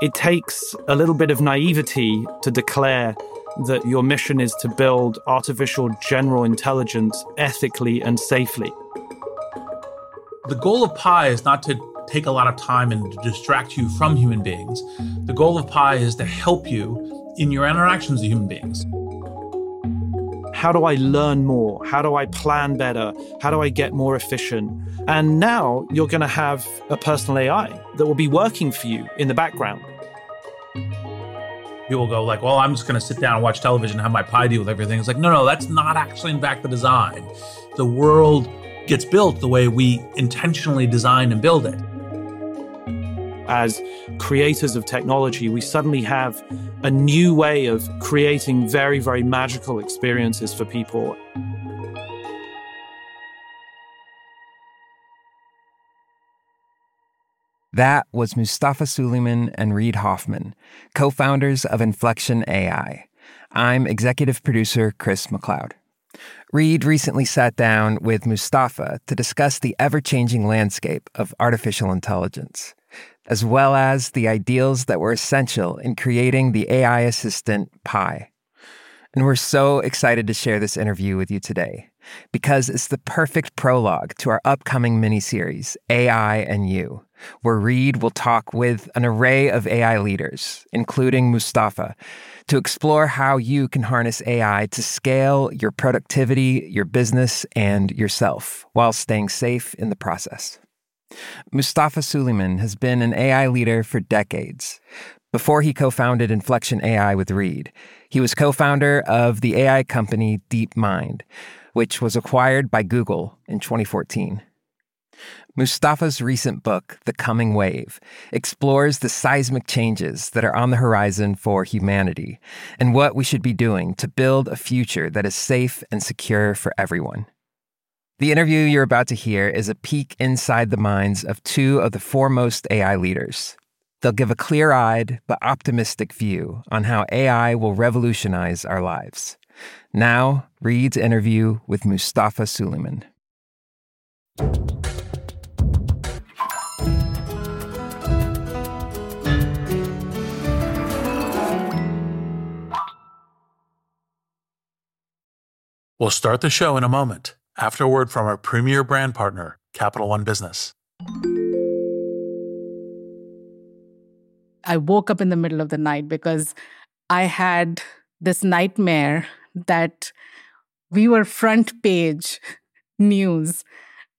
It takes a little bit of naivety to declare that your mission is to build artificial general intelligence ethically and safely. The goal of Pi is not to take a lot of time and distract you from human beings. The goal of Pi is to help you in your interactions with human beings. How do I learn more? How do I plan better? How do I get more efficient? And now you're going to have a personal AI that will be working for you in the background. People go like, "Well, I'm just going to sit down and watch television and have my Pi deal with everything." It's like, no, no, that's not actually in fact the design. The world gets built the way we intentionally design and build it as creators of technology, we suddenly have a new way of creating very, very magical experiences for people. That was Mustafa Suleyman and Reid Hoffman, co founders of Inflection AI. I'm executive producer Chris McLeod. Reid recently sat down with Mustafa to discuss the ever changing landscape of artificial intelligence as well as the ideals that were essential in creating the AI assistant Pi. And we're so excited to share this interview with you today because it's the perfect prologue to our upcoming mini-series, AI and You, where Reid will talk with an array of AI leaders, including Mustafa, to explore how you can harness AI to scale your productivity, your business, and yourself while staying safe in the process. Mustafa Suleyman has been an AI leader for decades. Before he co founded Inflection AI with Reid, he was co founder of the AI company DeepMind, which was acquired by Google in 2014. Mustafa's recent book, The Coming Wave, explores the seismic changes that are on the horizon for humanity and what we should be doing to build a future that is safe and secure for everyone. The interview you're about to hear is a peek inside the minds of two of the foremost AI leaders. They'll give a clear eyed but optimistic view on how AI will revolutionize our lives. Now, Reid's interview with Mustafa Suleyman. We'll start the show in a moment after a word from our premier brand partner, Capital One Business. I woke up in the middle of the night because I had this nightmare that we were front page news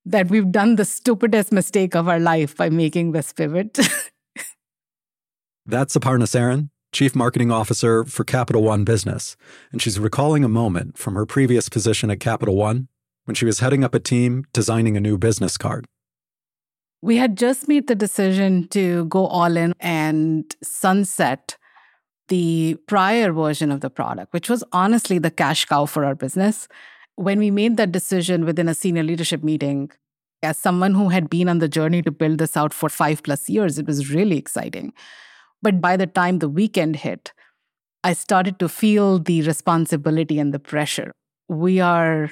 that we've done the stupidest mistake of our life by making this pivot. That's Aparna Saran, Chief Marketing Officer for Capital One Business, and she's recalling a moment from her previous position at Capital One when she was heading up a team designing a new business card. We had just made the decision to go all in and sunset the prior version of the product, which was honestly the cash cow for our business. When we made that decision within a senior leadership meeting, as someone who had been on the journey to build this out for five plus years, it was really exciting. But by the time the weekend hit, I started to feel the responsibility and the pressure. We are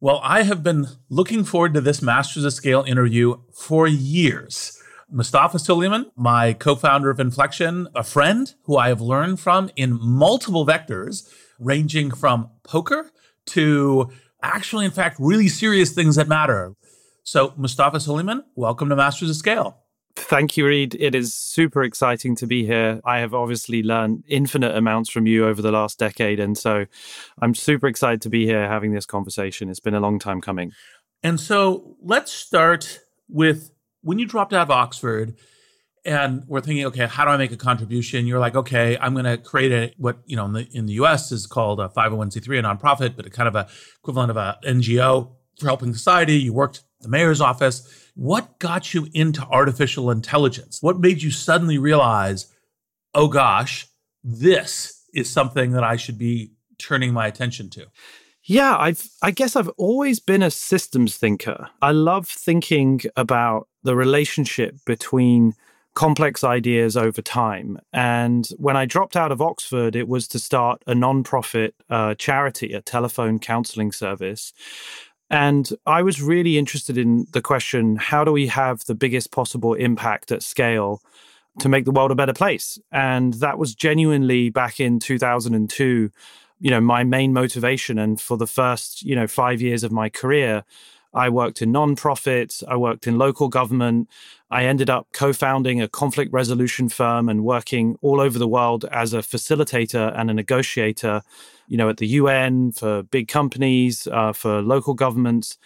Well, I have been looking forward to this Masters of Scale interview for years. Mustafa Suleyman, my co founder of Inflection, a friend who I have learned from in multiple vectors, ranging from poker to actually, in fact, really serious things that matter. So, Mustafa Suleyman, welcome to Masters of Scale. Thank you, Reid. It is super exciting to be here. I have obviously learned infinite amounts from you over the last decade. And so I'm super excited to be here having this conversation. It's been a long time coming. And so let's start with when you dropped out of Oxford and we're thinking, okay, how do I make a contribution? You're like, okay, I'm going to create a what you know in the in the U.S. is called a 501c3, a nonprofit, but a kind of a equivalent of a NGO for helping society. You worked the mayor's office. What got you into artificial intelligence? What made you suddenly realize, oh gosh, this is something that I should be turning my attention to? Yeah, I've I guess I've always been a systems thinker. I love thinking about the relationship between complex ideas over time. And when I dropped out of Oxford, it was to start a nonprofit uh, charity, a telephone counseling service. And I was really interested in the question how do we have the biggest possible impact at scale to make the world a better place? And that was genuinely back in 2002, you know, my main motivation. And for the first, you know, five years of my career, I worked in nonprofits, I worked in local government. I ended up co founding a conflict resolution firm and working all over the world as a facilitator and a negotiator, you know, at the UN, for big companies, uh, for local governments.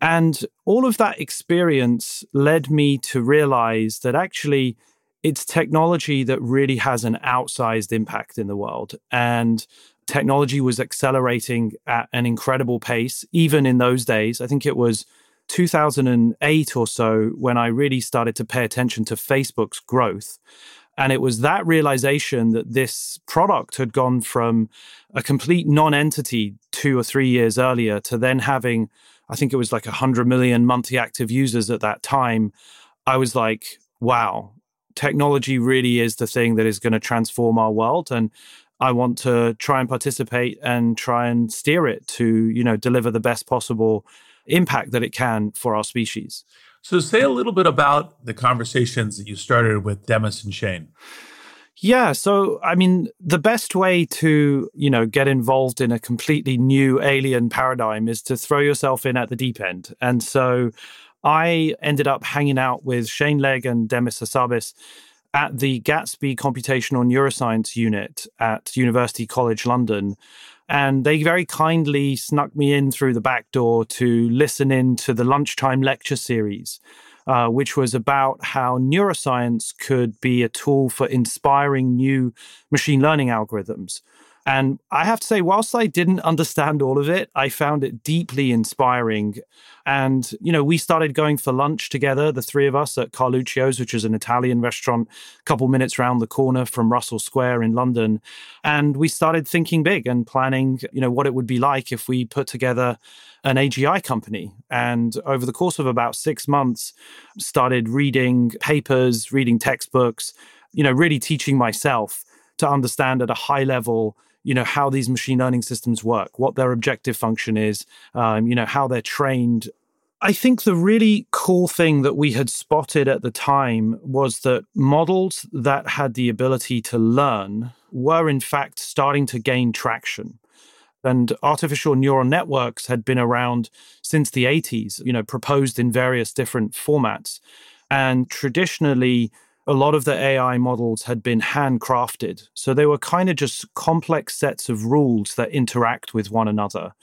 And all of that experience led me to realize that actually it's technology that really has an outsized impact in the world. And technology was accelerating at an incredible pace, even in those days. I think it was 2008 or so when I really started to pay attention to Facebook's growth. And it was that realization that this product had gone from a complete non entity two or three years earlier to then having, I think it was like 100 million monthly active users at that time. I was like, wow, technology really is the thing that is going to transform our world. And I want to try and participate and try and steer it to, you know, deliver the best possible impact that it can for our species. So, say a little bit about the conversations that you started with Demis and Shane. Yeah, so I mean, the best way to, you know, get involved in a completely new alien paradigm is to throw yourself in at the deep end. And so I ended up hanging out with Shane Legg and Demis Hassabis at the Gatsby Computational Neuroscience Unit at University College London. And they very kindly snuck me in through the back door to listen in to the lunchtime lecture series, uh, which was about how neuroscience could be a tool for inspiring new machine learning algorithms. And I have to say, whilst I didn't understand all of it, I found it deeply inspiring. And, you know, we started going for lunch together, the three of us at Carluccio's, which is an Italian restaurant a couple minutes around the corner from Russell Square in London. And we started thinking big and planning, you know, what it would be like if we put together an AGI company. And over the course of about six months, started reading papers, reading textbooks, you know, really teaching myself to understand at a high level you know how these machine learning systems work what their objective function is um, you know how they're trained I think the really cool thing that we had spotted at the time was that models that had the ability to learn were, in fact, starting to gain traction. And artificial neural networks had been around since the 80s, you know, proposed in various different formats. And traditionally, a lot of the AI models had been handcrafted. So they were kind of just complex sets of rules that interact with one another.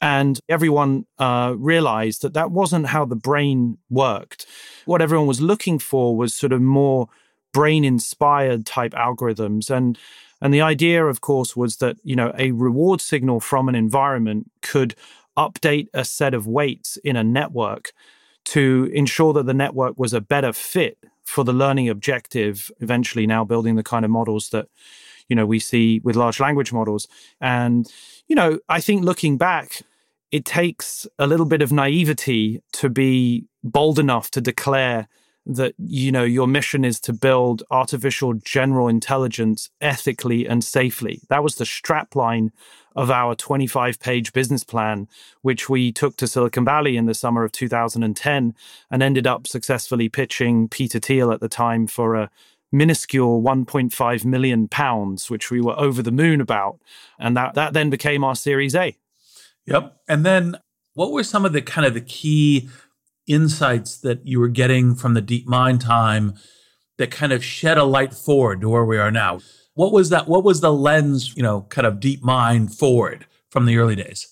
And everyone uh, realized that that wasn't how the brain worked. What everyone was looking for was sort of more brain inspired type algorithms. And and the idea, of course, was that you know a reward signal from an environment could update a set of weights in a network to ensure that the network was a better fit for the learning objective, eventually now building the kind of models that, you know, we see with large language models. And, you know, I think looking back, it takes a little bit of naivety to be bold enough to declare that you know your mission is to build artificial general intelligence ethically and safely that was the strapline of our 25 page business plan, which we took to Silicon Valley in the summer of 2010 and ended up successfully pitching Peter Thiel at the time for a minuscule 1.5 million pounds, which we were over the moon about. And that, that then became our Series A. Yep. And then what were some of the kind of the key insights that you were getting from the DeepMind time that kind of shed a light forward to where we are now? What was that? What was the lens, you know, kind of DeepMind forward from the early days?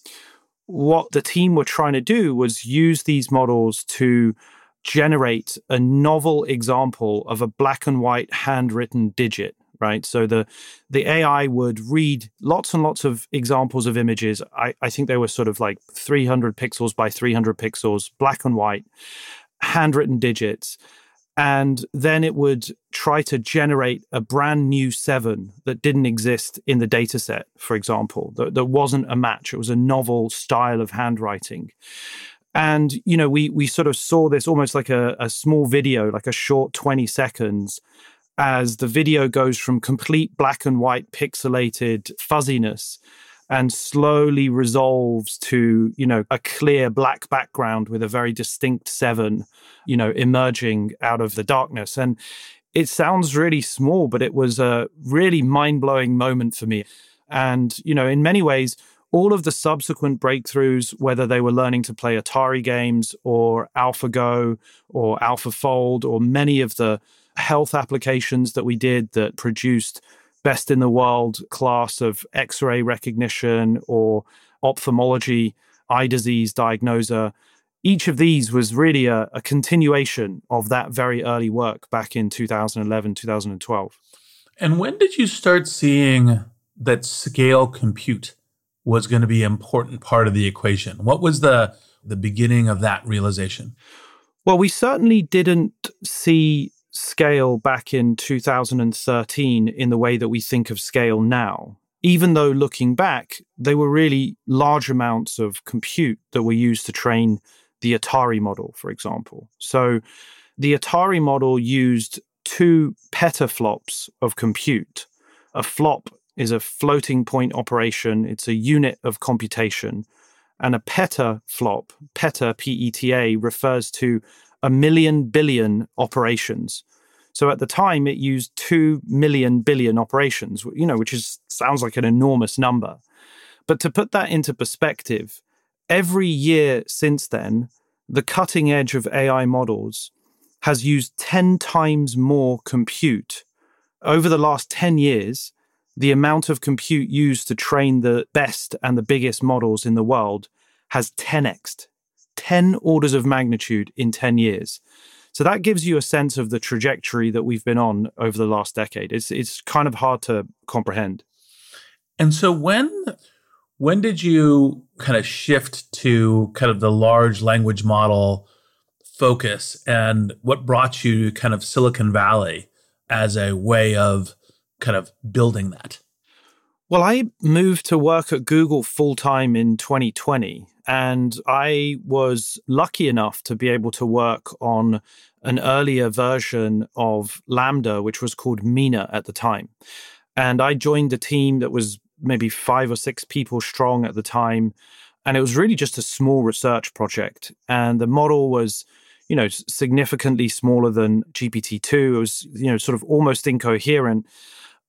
What the team were trying to do was use these models to generate a novel example of a black and white handwritten digit right? So the the ai would read lots and lots of examples of images. I, I think they were sort of like 300 pixels by 300 pixels black and white handwritten digits. And then it would try to generate a brand new seven that didn't exist in the data set for example that, that wasn't a match. It was a novel style of handwriting. And you know we we sort of saw this almost like a, a small video like a short 20 seconds as the video goes from complete black and white pixelated fuzziness and slowly resolves to you know a clear black background with a very distinct seven you know emerging out of the darkness. And it sounds really small but it was a really mind-blowing moment for me. And you know in many ways all of the subsequent breakthroughs whether they were learning to play atari games or alphago or alphafold or many of the health applications that we did that produced best in the world class of x ray recognition or ophthalmology, eye disease diagnoser. Each of these was really a, a, continuation of that very early work back in 2011, 2012. And when did you start seeing that scale compute was going to be an important part of the equation? What was the, the beginning of that realization? Well, we certainly didn't see scale back in 2013 in the way that we think of scale now. Even though looking back, they were really large amounts of compute that were used to train the Atari model, for example. So the Atari model used two petaflops of compute. A flop is a floating point operation, it's a unit of computation. And a petaflop, peta, P E T A, refers to a million billion operations. So at the time, it used 2 million billion operations, you know, which is sounds like an enormous number. But to put that into perspective, every year since then, the cutting edge of AI models has used 10 times more compute. Over the last 10 years, the amount of compute used to train the best and the biggest models in the world has 10xed. 10 orders of magnitude in 10 years. So that gives you a sense of the trajectory that we've been on over the last decade. It's it's kind of hard to comprehend. And so when when did you kind of shift to kind of the large language model focus and what brought you to kind of Silicon Valley as a way of kind of building that? Well, I moved to work at Google full time in 2020, and I was lucky enough to be able to work on an earlier version of LaMDA, which was called Meena at the time. And I joined a team that was maybe five or six people strong at the time. And it was really just a small research project. And the model was, you know, significantly smaller than GPT-2. It was, you know, sort of almost incoherent.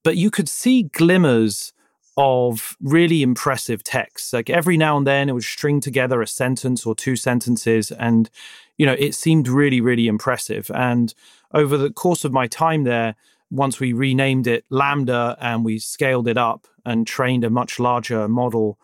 But you could see glimmers of really impressive text. Like every now and then it would string together a sentence or two sentences and you know it seemed really really impressive. And over the course of my time there once we renamed it LaMDA and we scaled it up and trained a much larger model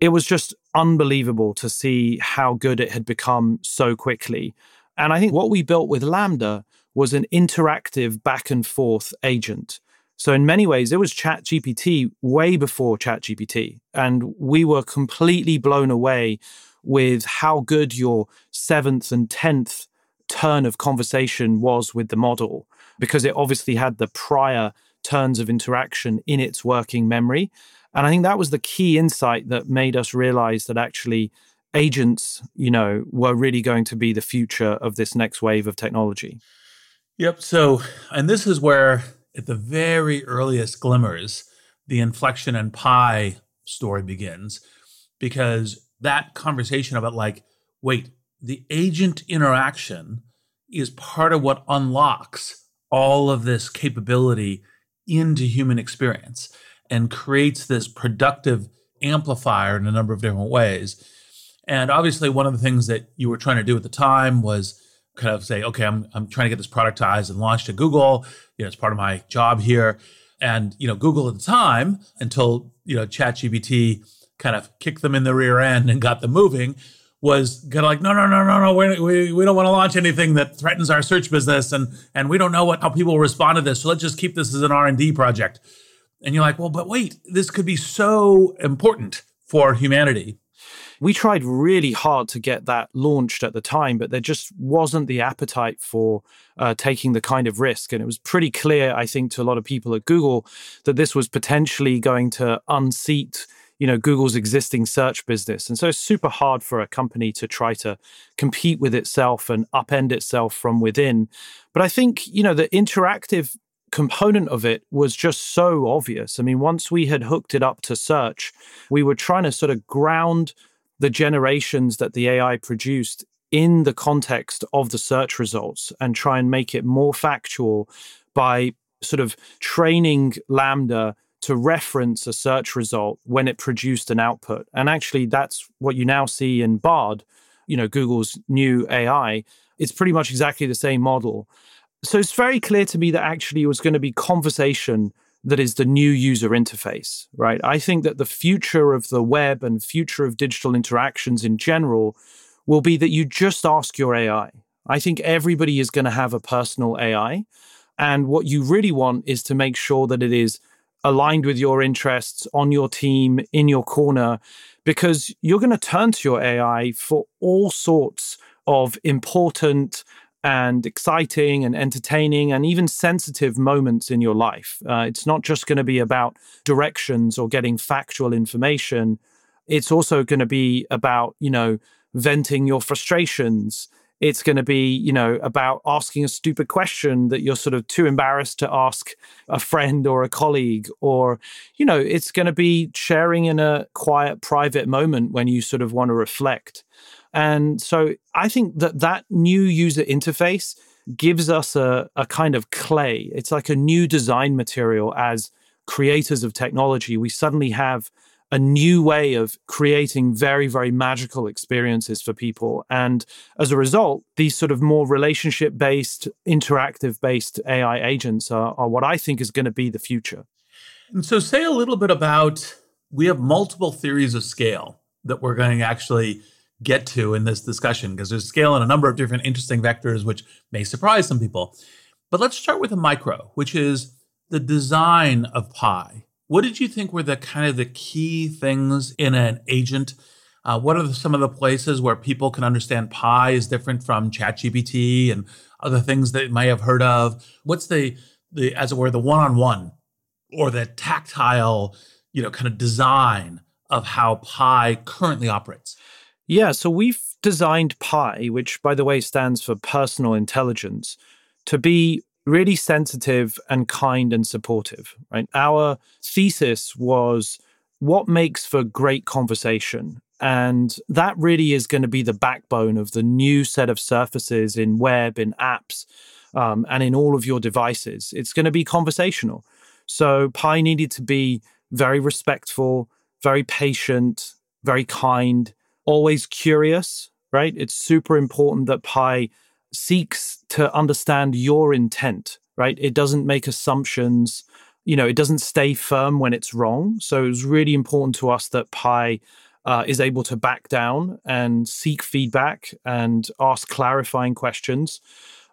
it was just unbelievable to see how good it had become so quickly. And i think what we built with LaMDA was an interactive back and forth agent so in many ways, it was ChatGPT way before ChatGPT. And we were completely blown away with how good your seventh and tenth turn of conversation was with the model, because it obviously had the prior turns of interaction in its working memory. And I think that was the key insight that made us realize that actually agents, you know, were really going to be the future of this next wave of technology. Yep. So, and this is where at the very earliest glimmers, the inflection and Pi story begins because that conversation about like, wait, the agent interaction is part of what unlocks all of this capability into human experience and creates this productive amplifier in a number of different ways. And obviously, one of the things that you were trying to do at the time was kind of say, okay, I'm, I'm trying to get this productized and launched to Google. You know, it's part of my job here. And, you know, Google at the time, until, you know, ChatGPT kind of kicked them in the rear end and got them moving, was kind of like, no, no, no, no, no, we, we, we don't want to launch anything that threatens our search business, and and we don't know what how people respond to this, so let's just keep this as an R and D project. And you're like, well, but wait, this could be so important for humanity. We tried really hard to get that launched at the time, but there just wasn't the appetite for uh, taking the kind of risk. And it was pretty clear, I think, to a lot of people at Google that this was potentially going to unseat you know Google's existing search business. And so it's super hard for a company to try to compete with itself and upend itself from within. But I think, you know, the interactive component of it was just so obvious. I mean, once we had hooked it up to search, we were trying to sort of ground the generations that the AI produced in the context of the search results and try and make it more factual by sort of training LaMDA to reference a search result when it produced an output. And actually, that's what you now see in Bard, you know, Google's new AI. It's pretty much exactly the same model. So it's very clear to me that actually it was going to be conversation that is the new user interface, right? I think that the future of the web and future of digital interactions in general will be that you just ask your AI. I think everybody is going to have a personal AI. And what you really want is to make sure that it is aligned with your interests on your team, in your corner, because you're going to turn to your AI for all sorts of important and exciting and entertaining and even sensitive moments in your life. Uh, it's not just going to be about directions or getting factual information. It's also going to be about, you know, venting your frustrations. It's going to be, you know, about asking a stupid question that you're sort of too embarrassed to ask a friend or a colleague. Or, you know, it's going to be sharing in a quiet, private moment when you sort of want to reflect. And so I think that that new user interface gives us a, a kind of clay. It's like a new design material as creators of technology. We suddenly have a new way of creating very, very magical experiences for people. And as a result, these sort of more relationship based, interactive based AI agents are, are what I think is going to be the future. And so, say a little bit about we have multiple theories of scale that we're going to actually get to in this discussion because there's scale in a number of different interesting vectors, which may surprise some people. But let's start with a micro, which is the design of Pi. What did you think were the kind of the key things in an agent? Uh, what are the, some of the places where people can understand Pi is different from ChatGPT and other things that may have heard of? What's the the as it were the one-on-one or the tactile, you know, kind of design of how Pi currently operates? Yeah, so we've designed Pi, which by the way stands for personal intelligence, to be really sensitive and kind and supportive, right? Our thesis was what makes for great conversation. And that really is going to be the backbone of the new set of surfaces in web, in apps, um, and in all of your devices. It's going to be conversational. So Pi needed to be very respectful, very patient, very kind, always curious, right? It's super important that Pi seeks to understand your intent, right? It doesn't make assumptions. You know, it doesn't stay firm when it's wrong. So it was really important to us that Pi uh, is able to back down and seek feedback and ask clarifying questions.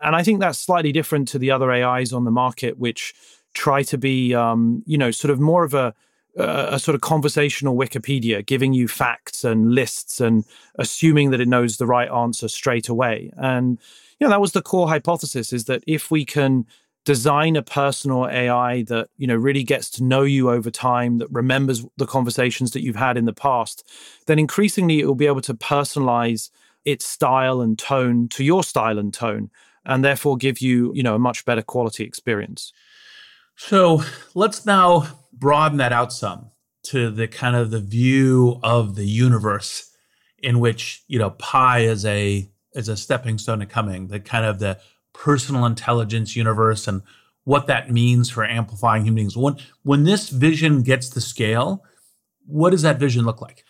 And I think that's slightly different to the other AIs on the market, which try to be, um, you know, sort of more of a a sort of conversational Wikipedia, giving you facts and lists and assuming that it knows the right answer straight away. And you know that was the core hypothesis: is that if we can design a personal AI that you know really gets to know you over time, that remembers the conversations that you've had in the past, then increasingly it will be able to personalize its style and tone to your style and tone, and therefore give you you know a much better quality experience. So let's now broaden that out some to the kind of the view of the universe in which you know pi is a is a stepping stone to coming the kind of the personal intelligence universe and what that means for amplifying human beings when when this vision gets to scale what does that vision look like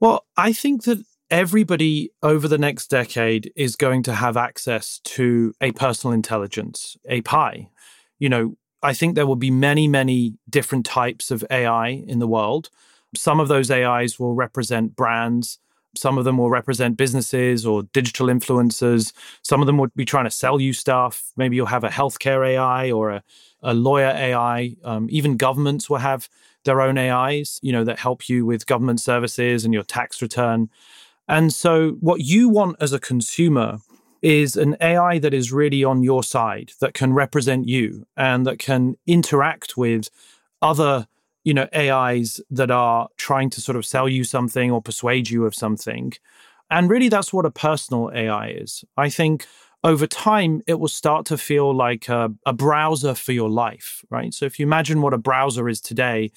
well i think that everybody over the next decade is going to have access to a personal intelligence, a Pi. You know, I think there will be many, many different types of AI in the world. Some of those AIs will represent brands. Some of them will represent businesses or digital influencers. Some of them would be trying to sell you stuff. Maybe you'll have a healthcare AI or a, a lawyer AI. Um, even governments will have their own AIs, you know, that help you with government services and your tax return. And so, what you want as a consumer is an AI that is really on your side, that can represent you and that can interact with other, you know, AIs that are trying to sort of sell you something or persuade you of something. And really, that's what a personal AI is. I think over time, it will start to feel like a, a, browser for your life, right? So if you imagine what a browser is today,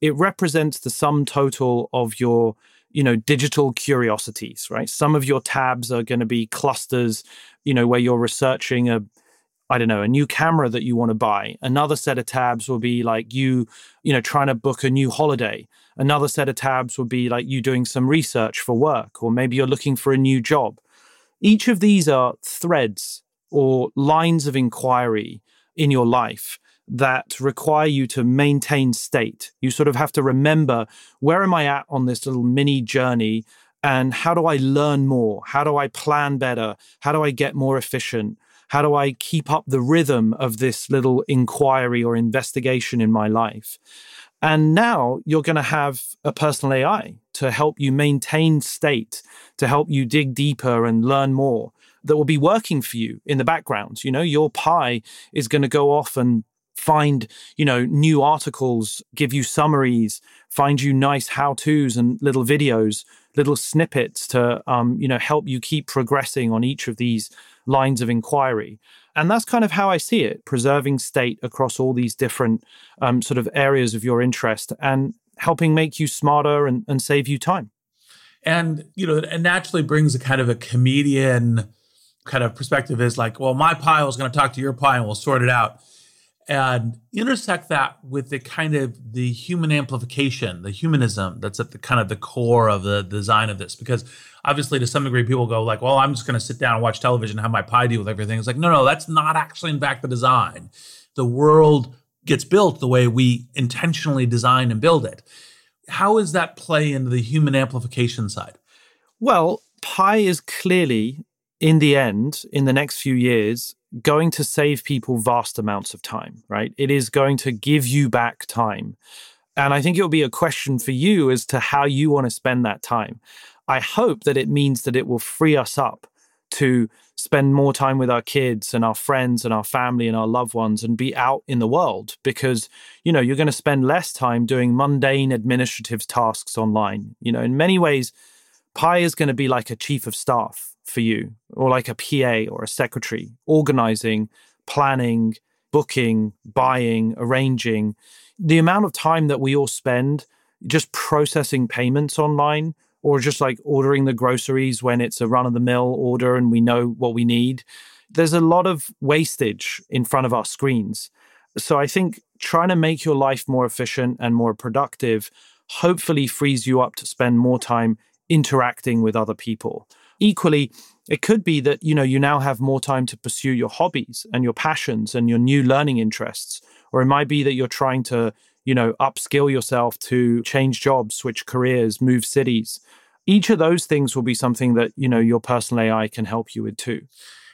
it represents the sum total of your you know digital curiosities right some of your tabs are going to be clusters you know where you're researching a I don't know, a new camera that you want to buy. Another set of tabs will be like you, you know, trying to book a new holiday. Another set of tabs will be like you doing some research for work, or maybe you're looking for a new job. Each of these are threads or lines of inquiry in your life that require you to maintain state. You sort of have to remember where am I at on this little mini journey and how do I learn more? How do I plan better? How do I get more efficient? How do I keep up the rhythm of this little inquiry or investigation in my life? And now you're going to have a personal AI to help you maintain state, to help you dig deeper and learn more that will be working for you in the background. You know, your Pi is going to go off and find you know new articles give you summaries find you nice how to's and little videos little snippets to um, you know help you keep progressing on each of these lines of inquiry. And that's kind of how i see it preserving state across all these different um, sort of areas of your interest and helping make you smarter and, and save you time. And you know it naturally brings a kind of a comedian kind of perspective is like well my pile is going to talk to your pile and we'll sort it out and intersect that with the kind of the human amplification, the humanism that's at the kind of the core of the design of this. Because obviously, to some degree, people go like, "Well, I'm just going to sit down and watch television and have my Pi deal with everything." It's like, no, no, that's not actually, in fact, the design. The world gets built the way we intentionally design and build it. How does that play into the human amplification side? Well, Pi is clearly, in the end, in the next few years, going to save people vast amounts of time, right? It is going to give you back time. And I think it'll be a question for you as to how you want to spend that time. I hope that it means that it will free us up to spend more time with our kids and our friends and our family and our loved ones and be out in the world because you know you're going to spend less time doing mundane administrative tasks online you know in many ways pi is going to be like a chief of staff for you, or like a PA or a secretary, organizing, planning, booking, buying, arranging. The amount of time that we all spend just processing payments online or just like ordering the groceries when it's a run of the mill order and we know what we need. There's a lot of wastage in front of our screens. So I think trying to make your life more efficient and more productive hopefully frees you up to spend more time interacting with other people. Equally, it could be that you know you now have more time to pursue your hobbies and your passions and your new learning interests or it might be that you're trying to you know upskill yourself to change jobs switch careers move cities. Each of those things will be something that you know your personal ai can help you with too.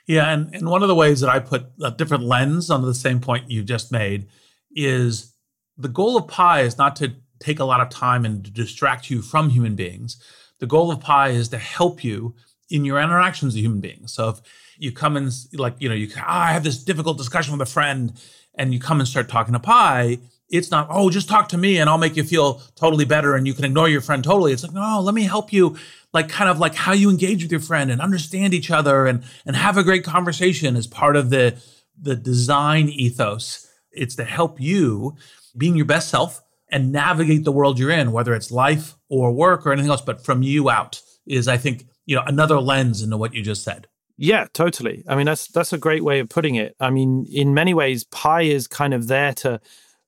Yeah and, and one of the ways that i put a different lens on the same point you just made is the goal of pi is not to take a lot of time and distract you from human beings. The goal of pi is to help you in your interactions with human beings. So if you come and like, you know, you oh, I have this difficult discussion with a friend and you come and start talking to Pi, it's not, oh, just talk to me and I'll make you feel totally better and you can ignore your friend totally. It's like, no, let me help you like kind of like how you engage with your friend and understand each other and and have a great conversation as part of the the design ethos. It's to help you being your best self and navigate the world you're in, whether it's life or work or anything else, but from you out is I think you know another lens into what you just said. Yeah totally. I mean that's that's a great way of putting it. I mean in many ways pi is kind of there to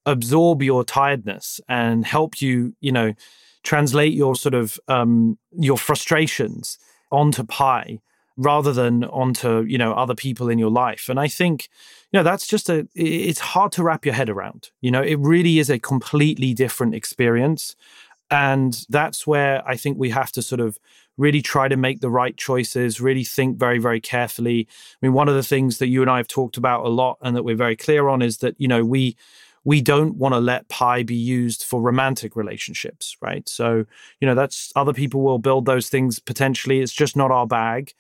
absorb your tiredness and help you you know translate your sort of um, your frustrations onto Pi rather than onto you know other people in your life. And i think you know that's just a it's hard to wrap your head around. You know it really is a completely different experience. And that's where i think we have to sort of really try to make the right choices really think very very carefully i mean one of the things that you and i have talked about a lot and that we're very clear on is that you know we we don't want to let pi be used for romantic relationships right so you know that's other people will build those things potentially it's just not our bag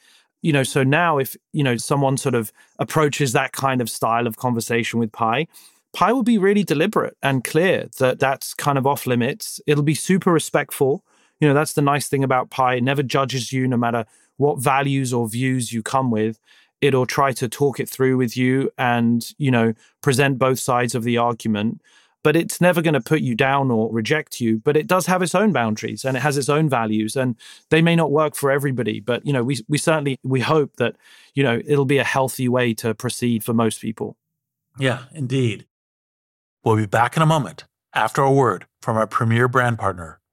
you know, so now if, you know, someone sort of approaches that kind of style of conversation with Pi, Pi will be really deliberate and clear that that's kind of off limits. It'll be super respectful. You know, that's the nice thing about Pi. It never judges you, no matter what values or views you come with. It'll try to talk it through with you and, you know, present both sides of the argument but it's never going to put you down or reject you but it does have its own boundaries and it has its own values and they may not work for everybody but you know we we certainly we hope that you know it'll be a healthy way to proceed for most people yeah indeed we'll be back in a moment after a word from our premier brand partner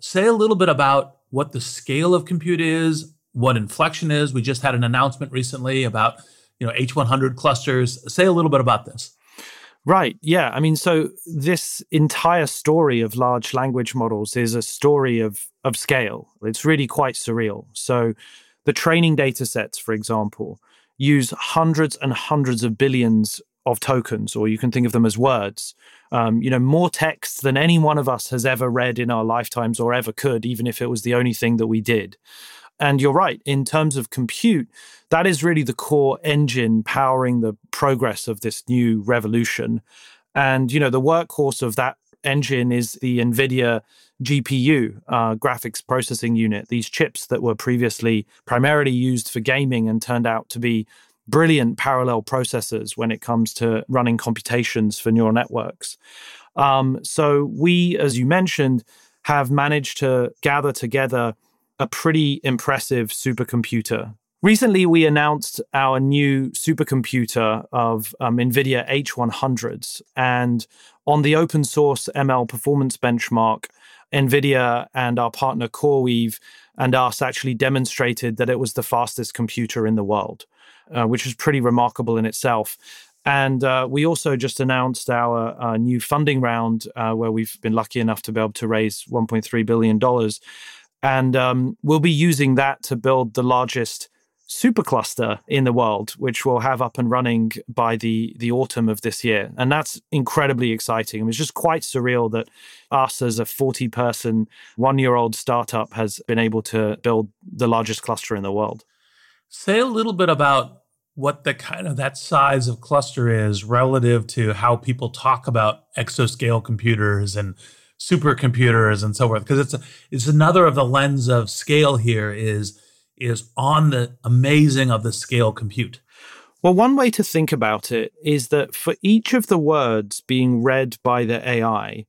Say a little bit about what the scale of compute is, what inflection is. We just had an announcement recently about, you know, H100 clusters. Say a little bit about this. Right. Yeah. I mean, so this entire story of large language models is a story of of scale. It's really quite surreal. So the training data sets, for example, use hundreds and hundreds of billions of tokens, or you can think of them as words. Um, you know, more text than any one of us has ever read in our lifetimes or ever could, even if it was the only thing that we did. And you're right, in terms of compute, that is really the core engine powering the progress of this new revolution. And, you know, the workhorse of that engine is the NVIDIA GPU, uh, graphics processing unit, these chips that were previously primarily used for gaming and turned out to be brilliant parallel processors when it comes to running computations for neural networks. Um, so, we, as you mentioned, have managed to gather together a pretty impressive supercomputer. Recently, we announced our new supercomputer of um, NVIDIA H100s. And on the open source ML performance benchmark, NVIDIA and our partner CoreWeave and us actually demonstrated that it was the fastest computer in the world, uh, which is pretty remarkable in itself. And uh, we also just announced our uh, new funding round, uh, where we've been lucky enough to be able to raise $1.3 billion. And um, we'll be using that to build the largest supercluster in the world, which we'll have up and running by the the autumn of this year, and that's incredibly exciting. I mean, it's just quite surreal that us, as a forty person, one year old startup, has been able to build the largest cluster in the world. Say a little bit about what the kind of that size of cluster is relative to how people talk about exascale computers and supercomputers and so forth because it's a, it's another of the lens of scale here is is on the amazing of the scale compute well one way to think about it is that for each of the words being read by the ai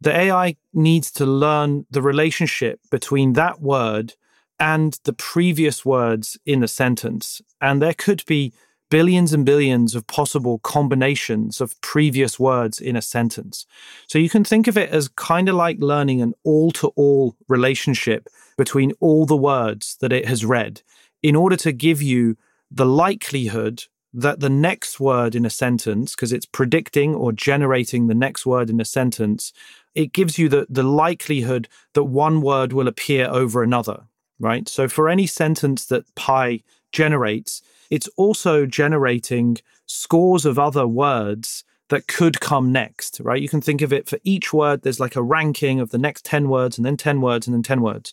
the ai needs to learn the relationship between that word and the previous words in the sentence. And there could be billions and billions of possible combinations of previous words in a sentence. So you can think of it as kind of like learning an all to all relationship between all the words that it has read in order to give you the likelihood that the next word in a sentence, because it's predicting or generating the next word in a sentence, it gives you the, the likelihood that one word will appear over another, right? So for any sentence that Pi generates, it's also generating scores of other words that could come next, right? You can think of it for each word, there's like a ranking of the next 10 words and then 10 words and then 10 words.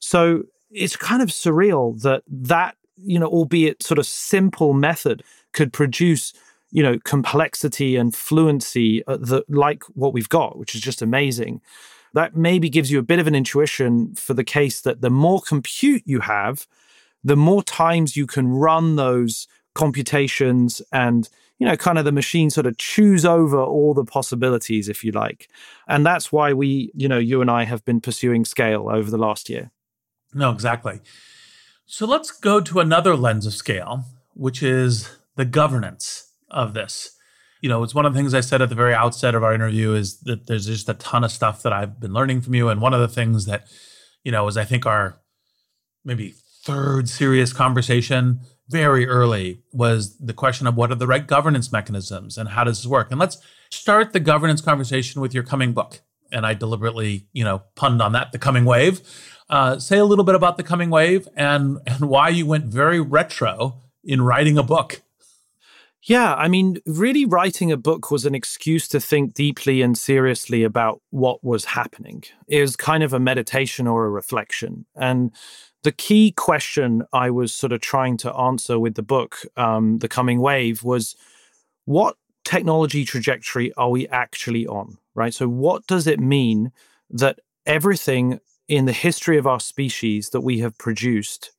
So it's kind of surreal that that, you know, albeit sort of simple method could produce, you know, complexity and fluency uh, that, like what we've got, which is just amazing. That maybe gives you a bit of an intuition for the case that the more compute you have, the more times you can run those computations and you know kind of the machine sort of chews over all the possibilities if you like. And that's why we you know you and i have been pursuing scale over the last year. No exactly. So let's go to another lens of scale which is the governance of this. You know it's one of the things i said at the very outset of our interview is that there's just a ton of stuff that i've been learning from you. And one of the things that you know is i think our maybe third serious conversation very early was the question of what are the right governance mechanisms and how does this work? And let's start the governance conversation with your coming book. And I deliberately, you know, punned on that, the coming wave. Uh, say a little bit about the coming wave and and why you went very retro in writing a book. Yeah, I mean, really writing a book was an excuse to think deeply and seriously about what was happening. It was kind of a meditation or a reflection. And the key question I was sort of trying to answer with the book, um, The Coming Wave, was what technology trajectory are we actually on, right? So, what does it mean that everything in the history of our species that we have produced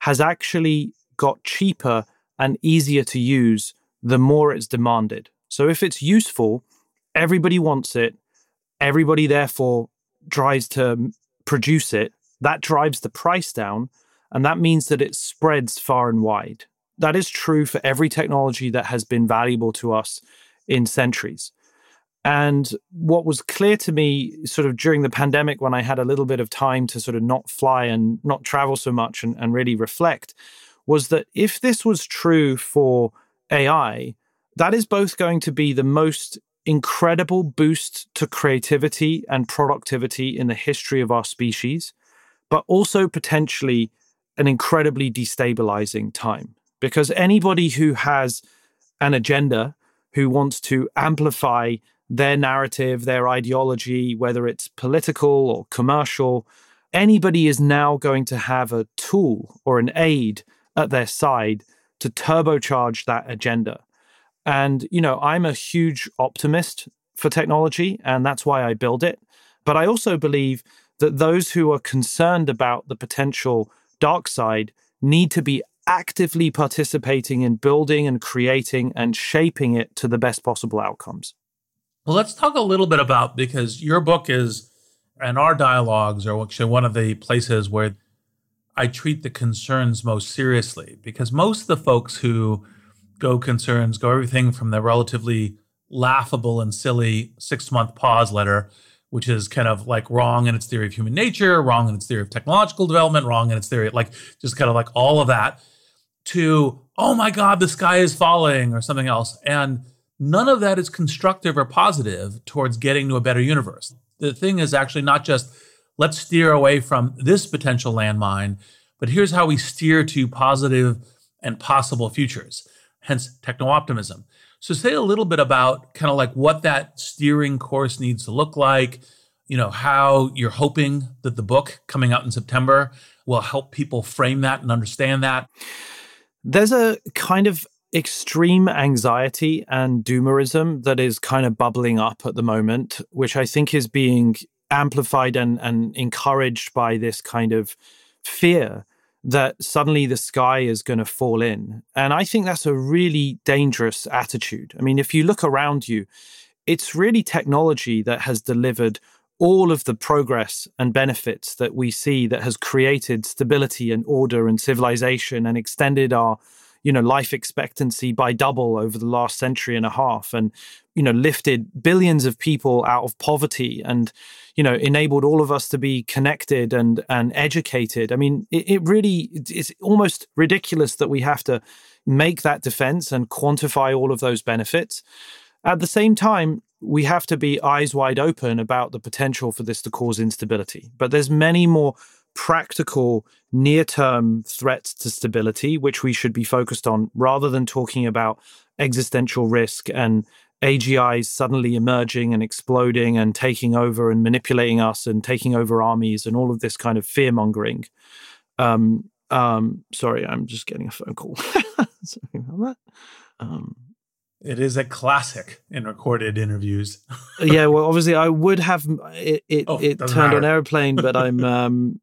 has actually got cheaper and easier to use the more it's demanded? So, if it's useful, everybody wants it, everybody therefore tries to produce it that drives the price down, and that means that it spreads far and wide. That is true for every technology that has been valuable to us in centuries. And what was clear to me, sort of during the pandemic, when I had a little bit of time to sort of not fly and not travel so much and, and really reflect, was that if this was true for AI, that is both going to be the most incredible boost to creativity and productivity in the history of our species but also potentially an incredibly destabilizing time because anybody who has an agenda, who wants to amplify their narrative, their ideology, whether it's political or commercial, anybody is now going to have a tool or an aid at their side to turbocharge that agenda. And, you know, I'm a huge optimist for technology, and that's why I build it. But I also believe that those who are concerned about the potential dark side need to be actively participating in building and creating and shaping it to the best possible outcomes. Well, let's talk a little bit about because your book is, and our dialogues are actually one of the places where I treat the concerns most seriously because most of the folks who go concerns go everything from the relatively laughable and silly six month pause letter which is kind of like wrong in its theory of human nature, wrong in its theory of technological development, wrong in its theory, like just kind of like all of that, to, oh my God, the sky is falling or something else. And none of that is constructive or positive towards getting to a better universe. The thing is actually not just let's steer away from this potential landmine, but here's how we steer to positive and possible futures, hence techno optimism. So say a little bit about kind of like what that steering course needs to look like, you know, how you're hoping that the book coming out in September will help people frame that and understand that. There's a kind of extreme anxiety and doomerism that is kind of bubbling up at the moment, which I think is being amplified and, and encouraged by this kind of fear that suddenly the sky is going to fall in. And I think that's a really dangerous attitude. I mean, if you look around you, it's really technology that has delivered all of the progress and benefits that we see that has created stability and order and civilization and extended our you know life expectancy by double over the last century and a half and you know lifted billions of people out of poverty and you know enabled all of us to be connected and and educated. I mean it, it really it's almost ridiculous that we have to make that defense and quantify all of those benefits. At the same time we have to be eyes wide open about the potential for this to cause instability. But there's many more practical near term threats to stability, which we should be focused on rather than talking about existential risk and AGIs suddenly emerging and exploding and taking over and manipulating us and taking over armies and all of this kind of fear mongering. Um, um, sorry, I'm just getting a phone call. sorry about that. Um, it is a classic in recorded interviews. yeah, well, obviously, I would have it. It, oh, it turned matter. on airplane, but I'm um,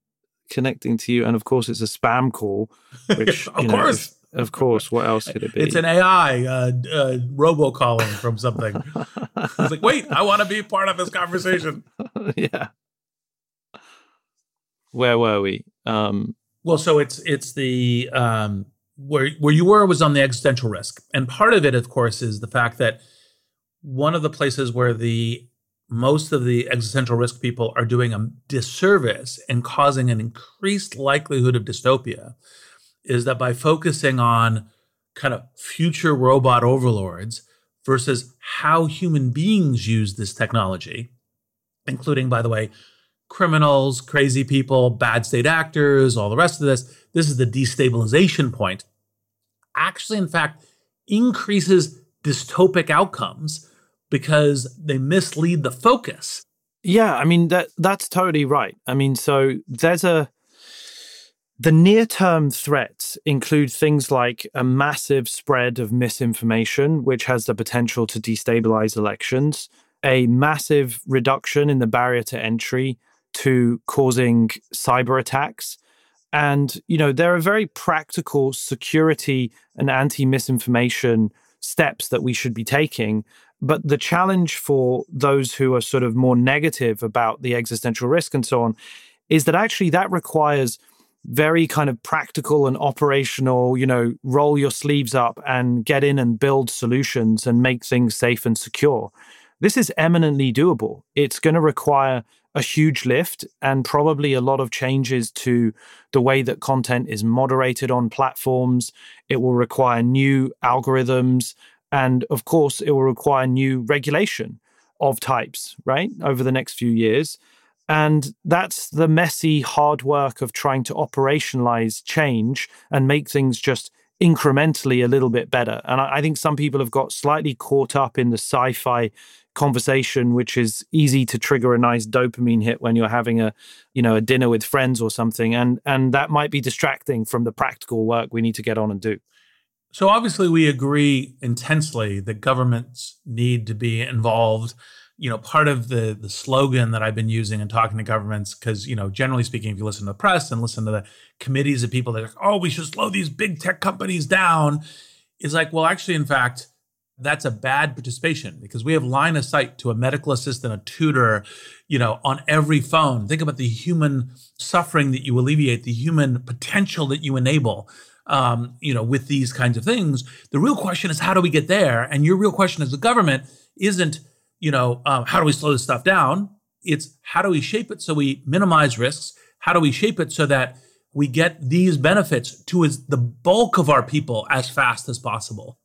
connecting to you, and of course, it's a spam call. Which, of course. Know, if, of course, what else could it be? It's an AI uh, uh, robocalling from something. it's like, wait, I want to be part of this conversation. yeah. Where were we? Um, well, so it's it's the um, where where you were was on the existential risk, and part of it, of course, is the fact that one of the places where the most of the existential risk people are doing a disservice and causing an increased likelihood of dystopia is that by focusing on kind of future robot overlords versus how human beings use this technology, including, by the way, criminals, crazy people, bad state actors, all the rest of this, this is the destabilization point, actually, in fact, increases dystopic outcomes because they mislead the focus. Yeah, I mean that that's totally right. I mean, so there's a the near-term threats include things like a massive spread of misinformation which has the potential to destabilize elections, a massive reduction in the barrier to entry to causing cyber attacks. And, you know, there are very practical security and anti misinformation steps that we should be taking. But the challenge for those who are sort of more negative about the existential risk and so on is that actually that requires very kind of practical and operational, you know, roll your sleeves up and get in and build solutions and make things safe and secure. This is eminently doable. It's going to require a huge lift and probably a lot of changes to the way that content is moderated on platforms. It will require new algorithms and of course, it will require new regulation of types, right, over the next few years. And that's the messy, hard work of trying to operationalize change and make things just incrementally a little bit better. And I, think some people have got slightly caught up in the sci fi conversation which is easy to trigger a nice dopamine hit when you're having a you know a dinner with friends or something and and that might be distracting from the practical work we need to get on and do so obviously we agree intensely that governments need to be involved. You know, part of the the slogan that I've been using and talking to governments, because you know, generally speaking, if you listen to the press and listen to the committees of people that are like, oh, we should slow these big tech companies down, is like, well, actually, in fact, that's a bad participation because we have line of sight to a medical assistant, a tutor, you know, on every phone. Think about the human suffering that you alleviate, the human potential that you enable um, you know, with these kinds of things. The real question is how do we get there? And your real question as the government isn't, you know, um, how do we slow this stuff down? It's how do we shape it so we minimize risks? How do we shape it so that we get these benefits to as the bulk of our people as fast as possible?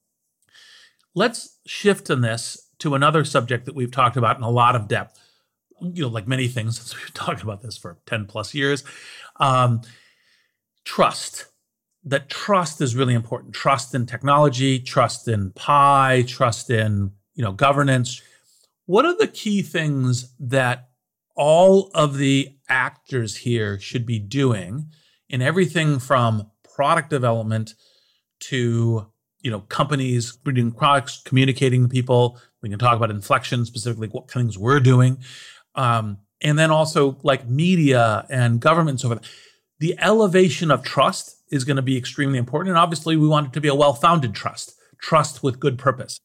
Let's shift in this to another subject that we've talked about in a lot of depth. You know, like many things, since we've talked about this for 10 plus years. Um, trust that trust is really important. Trust in technology, trust in Pi, trust in you know governance. What are the key things that all of the actors here should be doing in everything from product development to you know companies producing products, communicating to people. We can talk about inflection specifically, what things we're doing, um, and then also like media and government and so forth. The elevation of trust is going to be extremely important. And obviously, we want it to be a well founded trust, trust with good purpose.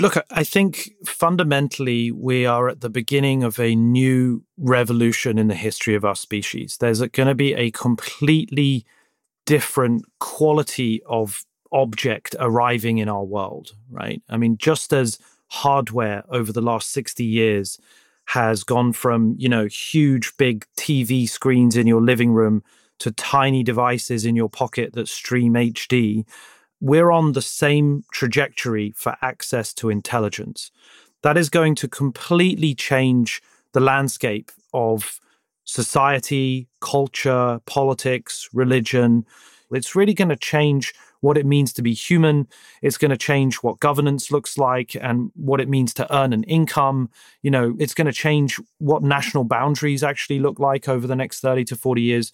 Look, I think fundamentally we are at the beginning of a new revolution in the history of our species. There's going to be a completely different quality of object arriving in our world, right? I mean, just as hardware over the last 60 years has gone from, you know, huge big TV screens in your living room to tiny devices in your pocket that stream HD, we're on the same trajectory for access to intelligence. That is going to completely change the landscape of society, culture, politics, religion. It's really going to change what it means to be human. It's going to change what governance looks like and what it means to earn an income. You know, it's going to change what national boundaries actually look like over the next 30 to 40 years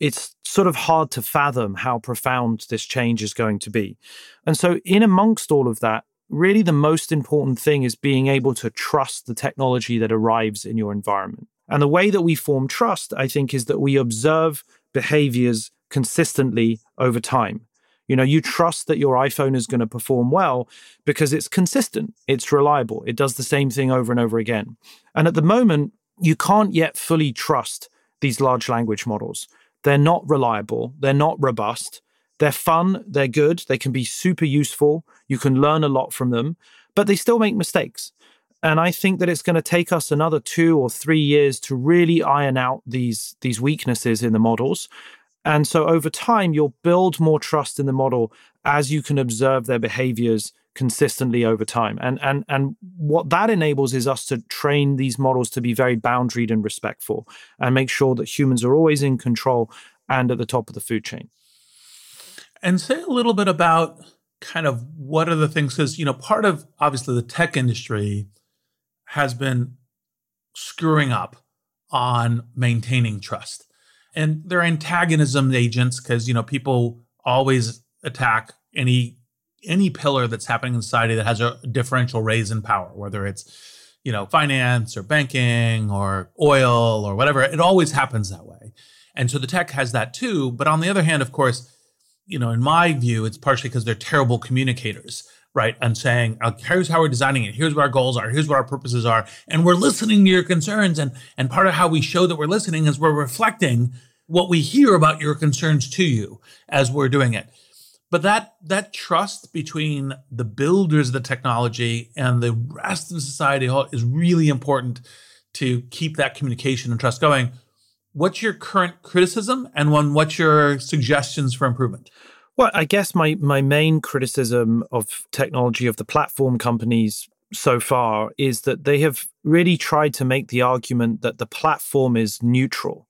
it's sort of hard to fathom how profound this change is going to be. And so, in amongst all of that, really the most important thing is being able to trust the technology that arrives in your environment. And the way that we form trust, I think, is that we observe behaviors consistently over time. You know, you trust that your iPhone is going to perform well because it's consistent, it's reliable, it does the same thing over and over again. And at the moment, you can't yet fully trust these large language models. They're not reliable, they're not robust. They're fun, they're good, they can be super useful. You can learn a lot from them, but they still make mistakes. And I think that it's going to take us another two or three years to really iron out these, these weaknesses in the models. And so over time, you'll build more trust in the model as you can observe their behaviors consistently over time. And and and what that enables is us to train these models to be very boundaried and respectful and make sure that humans are always in control and at the top of the food chain. And say a little bit about kind of what are the things because you know part of obviously the tech industry has been screwing up on maintaining trust. And they're antagonism agents because you know people always attack any any pillar that's happening in society that has a differential raise in power, whether it's you know finance or banking or oil or whatever, it always happens that way. And so the tech has that too. But on the other hand, of course, you know, in my view, it's partially because they're terrible communicators, right? And saying, oh, here's how we're designing it. Here's what our goals are. Here's what our purposes are. And we're listening to your concerns. And, and part of how we show that we're listening is we're reflecting what we hear about your concerns to you as we're doing it but that that trust between the builders of the technology and the rest of society is really important to keep that communication and trust going. What's your current criticism and one what's your suggestions for improvement? Well i guess my my main criticism of technology of the platform companies so far is that they have really tried to make the argument that the platform is neutral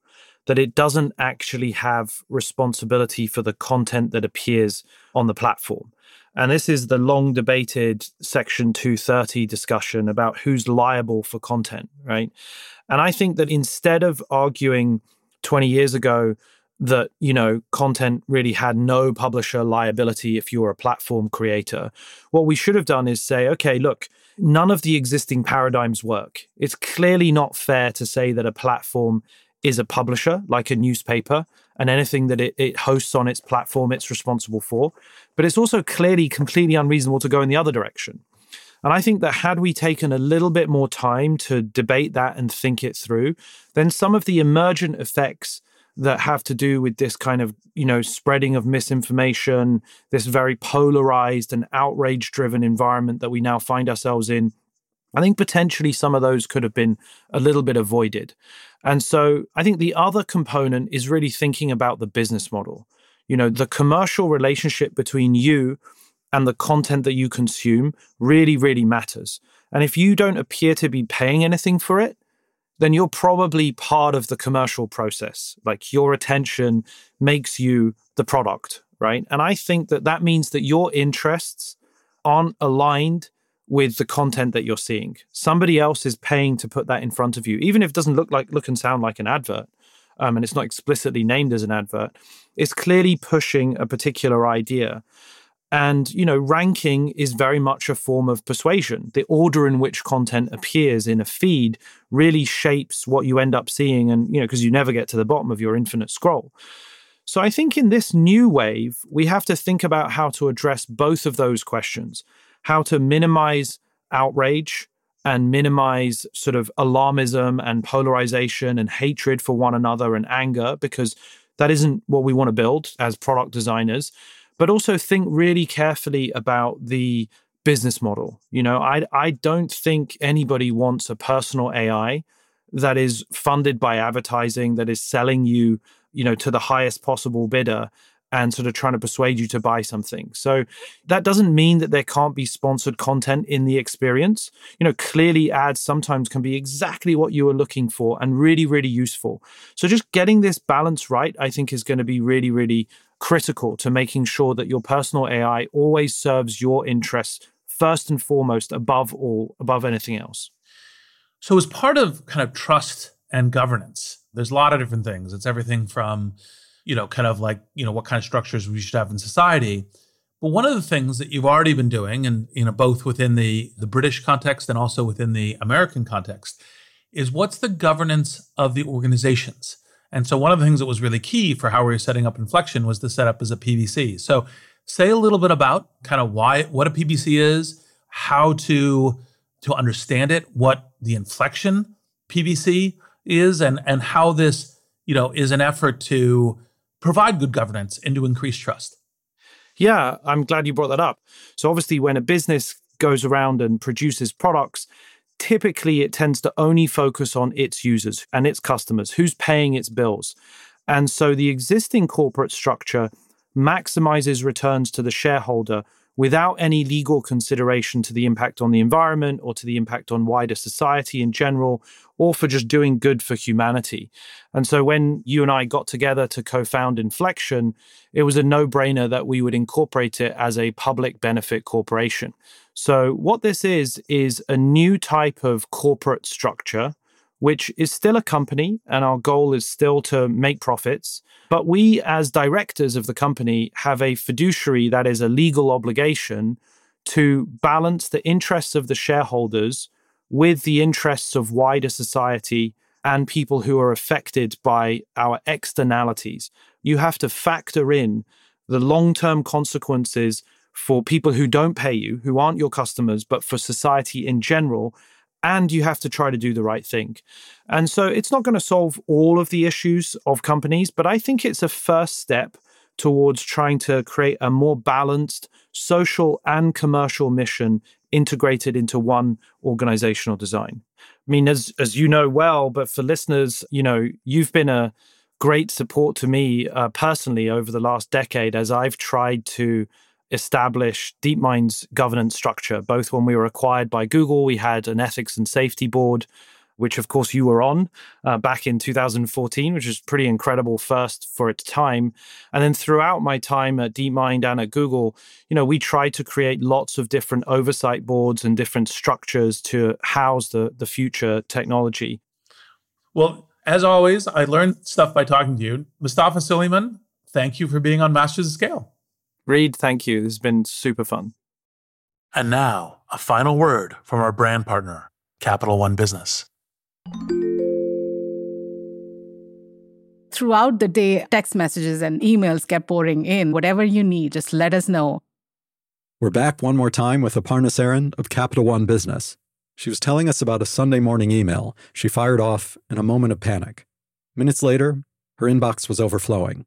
that it doesn't actually have responsibility for the content that appears on the platform. And this is the long debated Section 230 discussion about who's liable for content, right? And I think that instead of arguing 20 years ago that, you know, content really had no publisher liability if you're a platform creator, what we should have done is say, okay, look, none of the existing paradigms work. It's clearly not fair to say that a platform is a publisher, like a newspaper, and anything that it, it, hosts on its platform, it's responsible for. But it's also clearly completely unreasonable to go in the other direction. And I think that had we taken a little bit more time to debate that and think it through, then some of the emergent effects that have to do with this kind of, you know, spreading of misinformation, this very polarized and outrage driven environment that we now find ourselves in, I think potentially some of those could have been a little bit avoided. And so I think the other component is really thinking about the business model. You know, the commercial relationship between you and the content that you consume really, really matters. And if you don't appear to be paying anything for it, then you're probably part of the commercial process. Like your attention makes you the product, right? And I think that that means that your interests aren't aligned with the content that you're seeing. Somebody else is paying to put that in front of you, even if it doesn't look like look and sound like an advert. Um, and it's not explicitly named as an advert, it's clearly pushing a particular idea. And, you know, ranking is very much a form of persuasion. The order in which content appears in a feed really shapes what you end up seeing. And, you know, because you never get to the bottom of your infinite scroll. So I think in this new wave, we have to think about how to address both of those questions how to minimize outrage and minimize sort of alarmism and polarization and hatred for one another and anger because that isn't what we want to build as product designers. But also think really carefully about the business model. You know i i don't think anybody wants a personal ai that is funded by advertising that is selling you you know to the highest possible bidder and sort of trying to persuade you to buy something. So that doesn't mean that there can't be sponsored content in the experience. You know, clearly ads sometimes can be exactly what you are looking for and really, really useful. So just getting this balance right, I think, is going to be really, really critical to making sure that your personal AI always serves your interests first and foremost, above all, above anything else. So, as part of kind of trust and governance, there's a lot of different things. It's everything from you know, kind of like, you know, what kind of structures we should have in society. But one of the things that you've already been doing, and you know, both within the the British context and also within the American context, is what's the governance of the organizations. And so one of the things that was really key for how we were setting up Inflection was the setup as a PBC. So say a little bit about kind of why what a PBC is, how to to understand it, what the inflection PBC is, and and how this you know is an effort to provide good governance and to increase trust? Yeah, I'm glad you brought that up. So, obviously, when a business goes around and produces products, typically it tends to only focus on its users and its customers, who's paying its bills. And so the existing corporate structure maximizes returns to the shareholder without any legal consideration to the impact on the environment or to the impact on wider society in general, or for just doing good for humanity. And so when you and I got together to co found Inflection, it was a no brainer that we would incorporate it as a public benefit corporation. So, what this is, is a new type of corporate structure which is still a company and our goal is still to make profits. But we, as directors of the company, have a fiduciary that is a legal obligation to balance the interests of the shareholders with the interests of wider society and people who are affected by our externalities. You have to factor in the long term consequences for people who don't pay you, who aren't your customers, but for society in general and you have to try to do the right thing. And so it's not going to solve all of the issues of companies, but I think it's a first step towards trying to create a more balanced social and commercial mission integrated into one organizational design. I mean, as as you know well, but for listeners, you know, you've been a great support to me uh, personally over the last decade as I've tried to establish DeepMind's governance structure. Both when we were acquired by Google, we had an ethics and safety board, which of course you were on uh, back in 2014, which is pretty incredible first for its time. And then throughout my time at DeepMind and at Google, you know, we tried to create lots of different oversight boards and different structures to house the, the future technology. Well, as always, I learned stuff by talking to you. Mustafa Suleyman, thank you for being on Masters of Scale. Reid, thank you. This has been super fun. And now, a final word from our brand partner, Capital One Business. Throughout the day, text messages and emails kept pouring in. Whatever you need, just let us know. We're back one more time with Aparna Saran of Capital One Business. She was telling us about a Sunday morning email she fired off in a moment of panic. Minutes later, her inbox was overflowing.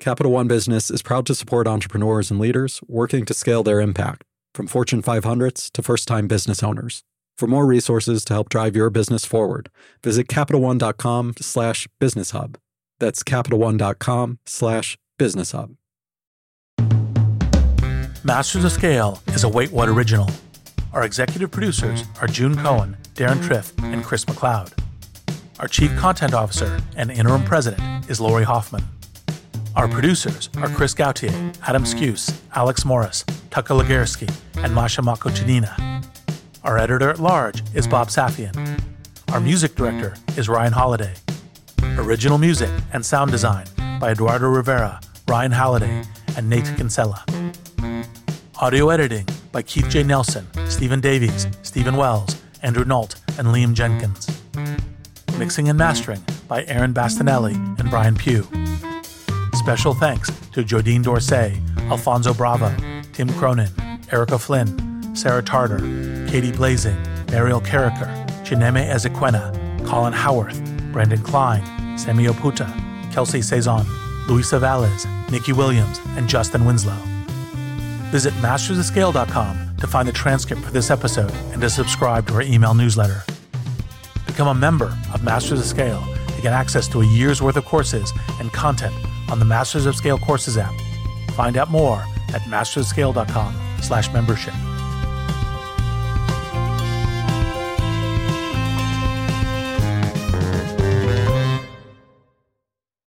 Capital One Business is proud to support entrepreneurs and leaders working to scale their impact, from Fortune 500s to first time business owners. For more resources to help drive your business forward, visit CapitalOne.com slash business hub. That's CapitalOne.com slash business hub. Masters of Scale is a Wait What original. Our executive producers are June Cohen, Deron Triff, and Chris McLeod. Our chief content officer and interim president is Lori Hoffman. Our mm. producers are mm. Chris Gautier, Adam mm. Skuse, Alex Morris, Tucker Legarski, and Masha Makochinina. Our editor at large is Bob Safian. Our music director is Ryan Holiday. Original music and sound design by Eduardo Rivera, Ryan Halliday, and Nate Kinsella. Audio editing by Keith J. Nelson, Stephen Davies, Stephen Wells, Andrew Nault, and Liam Jenkins. Mixing and mastering by Aaron Bastinelli and Brian Pugh. Special thanks to Jodine Dorsey, Alfonso Bravo, Tim Cronin, Erica Flynn, Sarah Tarter, Katie Blazing, Mariel Carricker, Chineme Ezequena, Colin Howarth, Brandon Klein, Sammy Oputa, Kelsey Cezanne, Luisa Valles, Nikki Williams, and Justin Winslow. Visit mastersofscale.com to find the transcript for this episode and to subscribe to our email newsletter. Become a member of Masters of Scale to get access to a year's worth of courses and content on the Masters of Scale Courses app. Find out more at mastersofscale.com slash membership.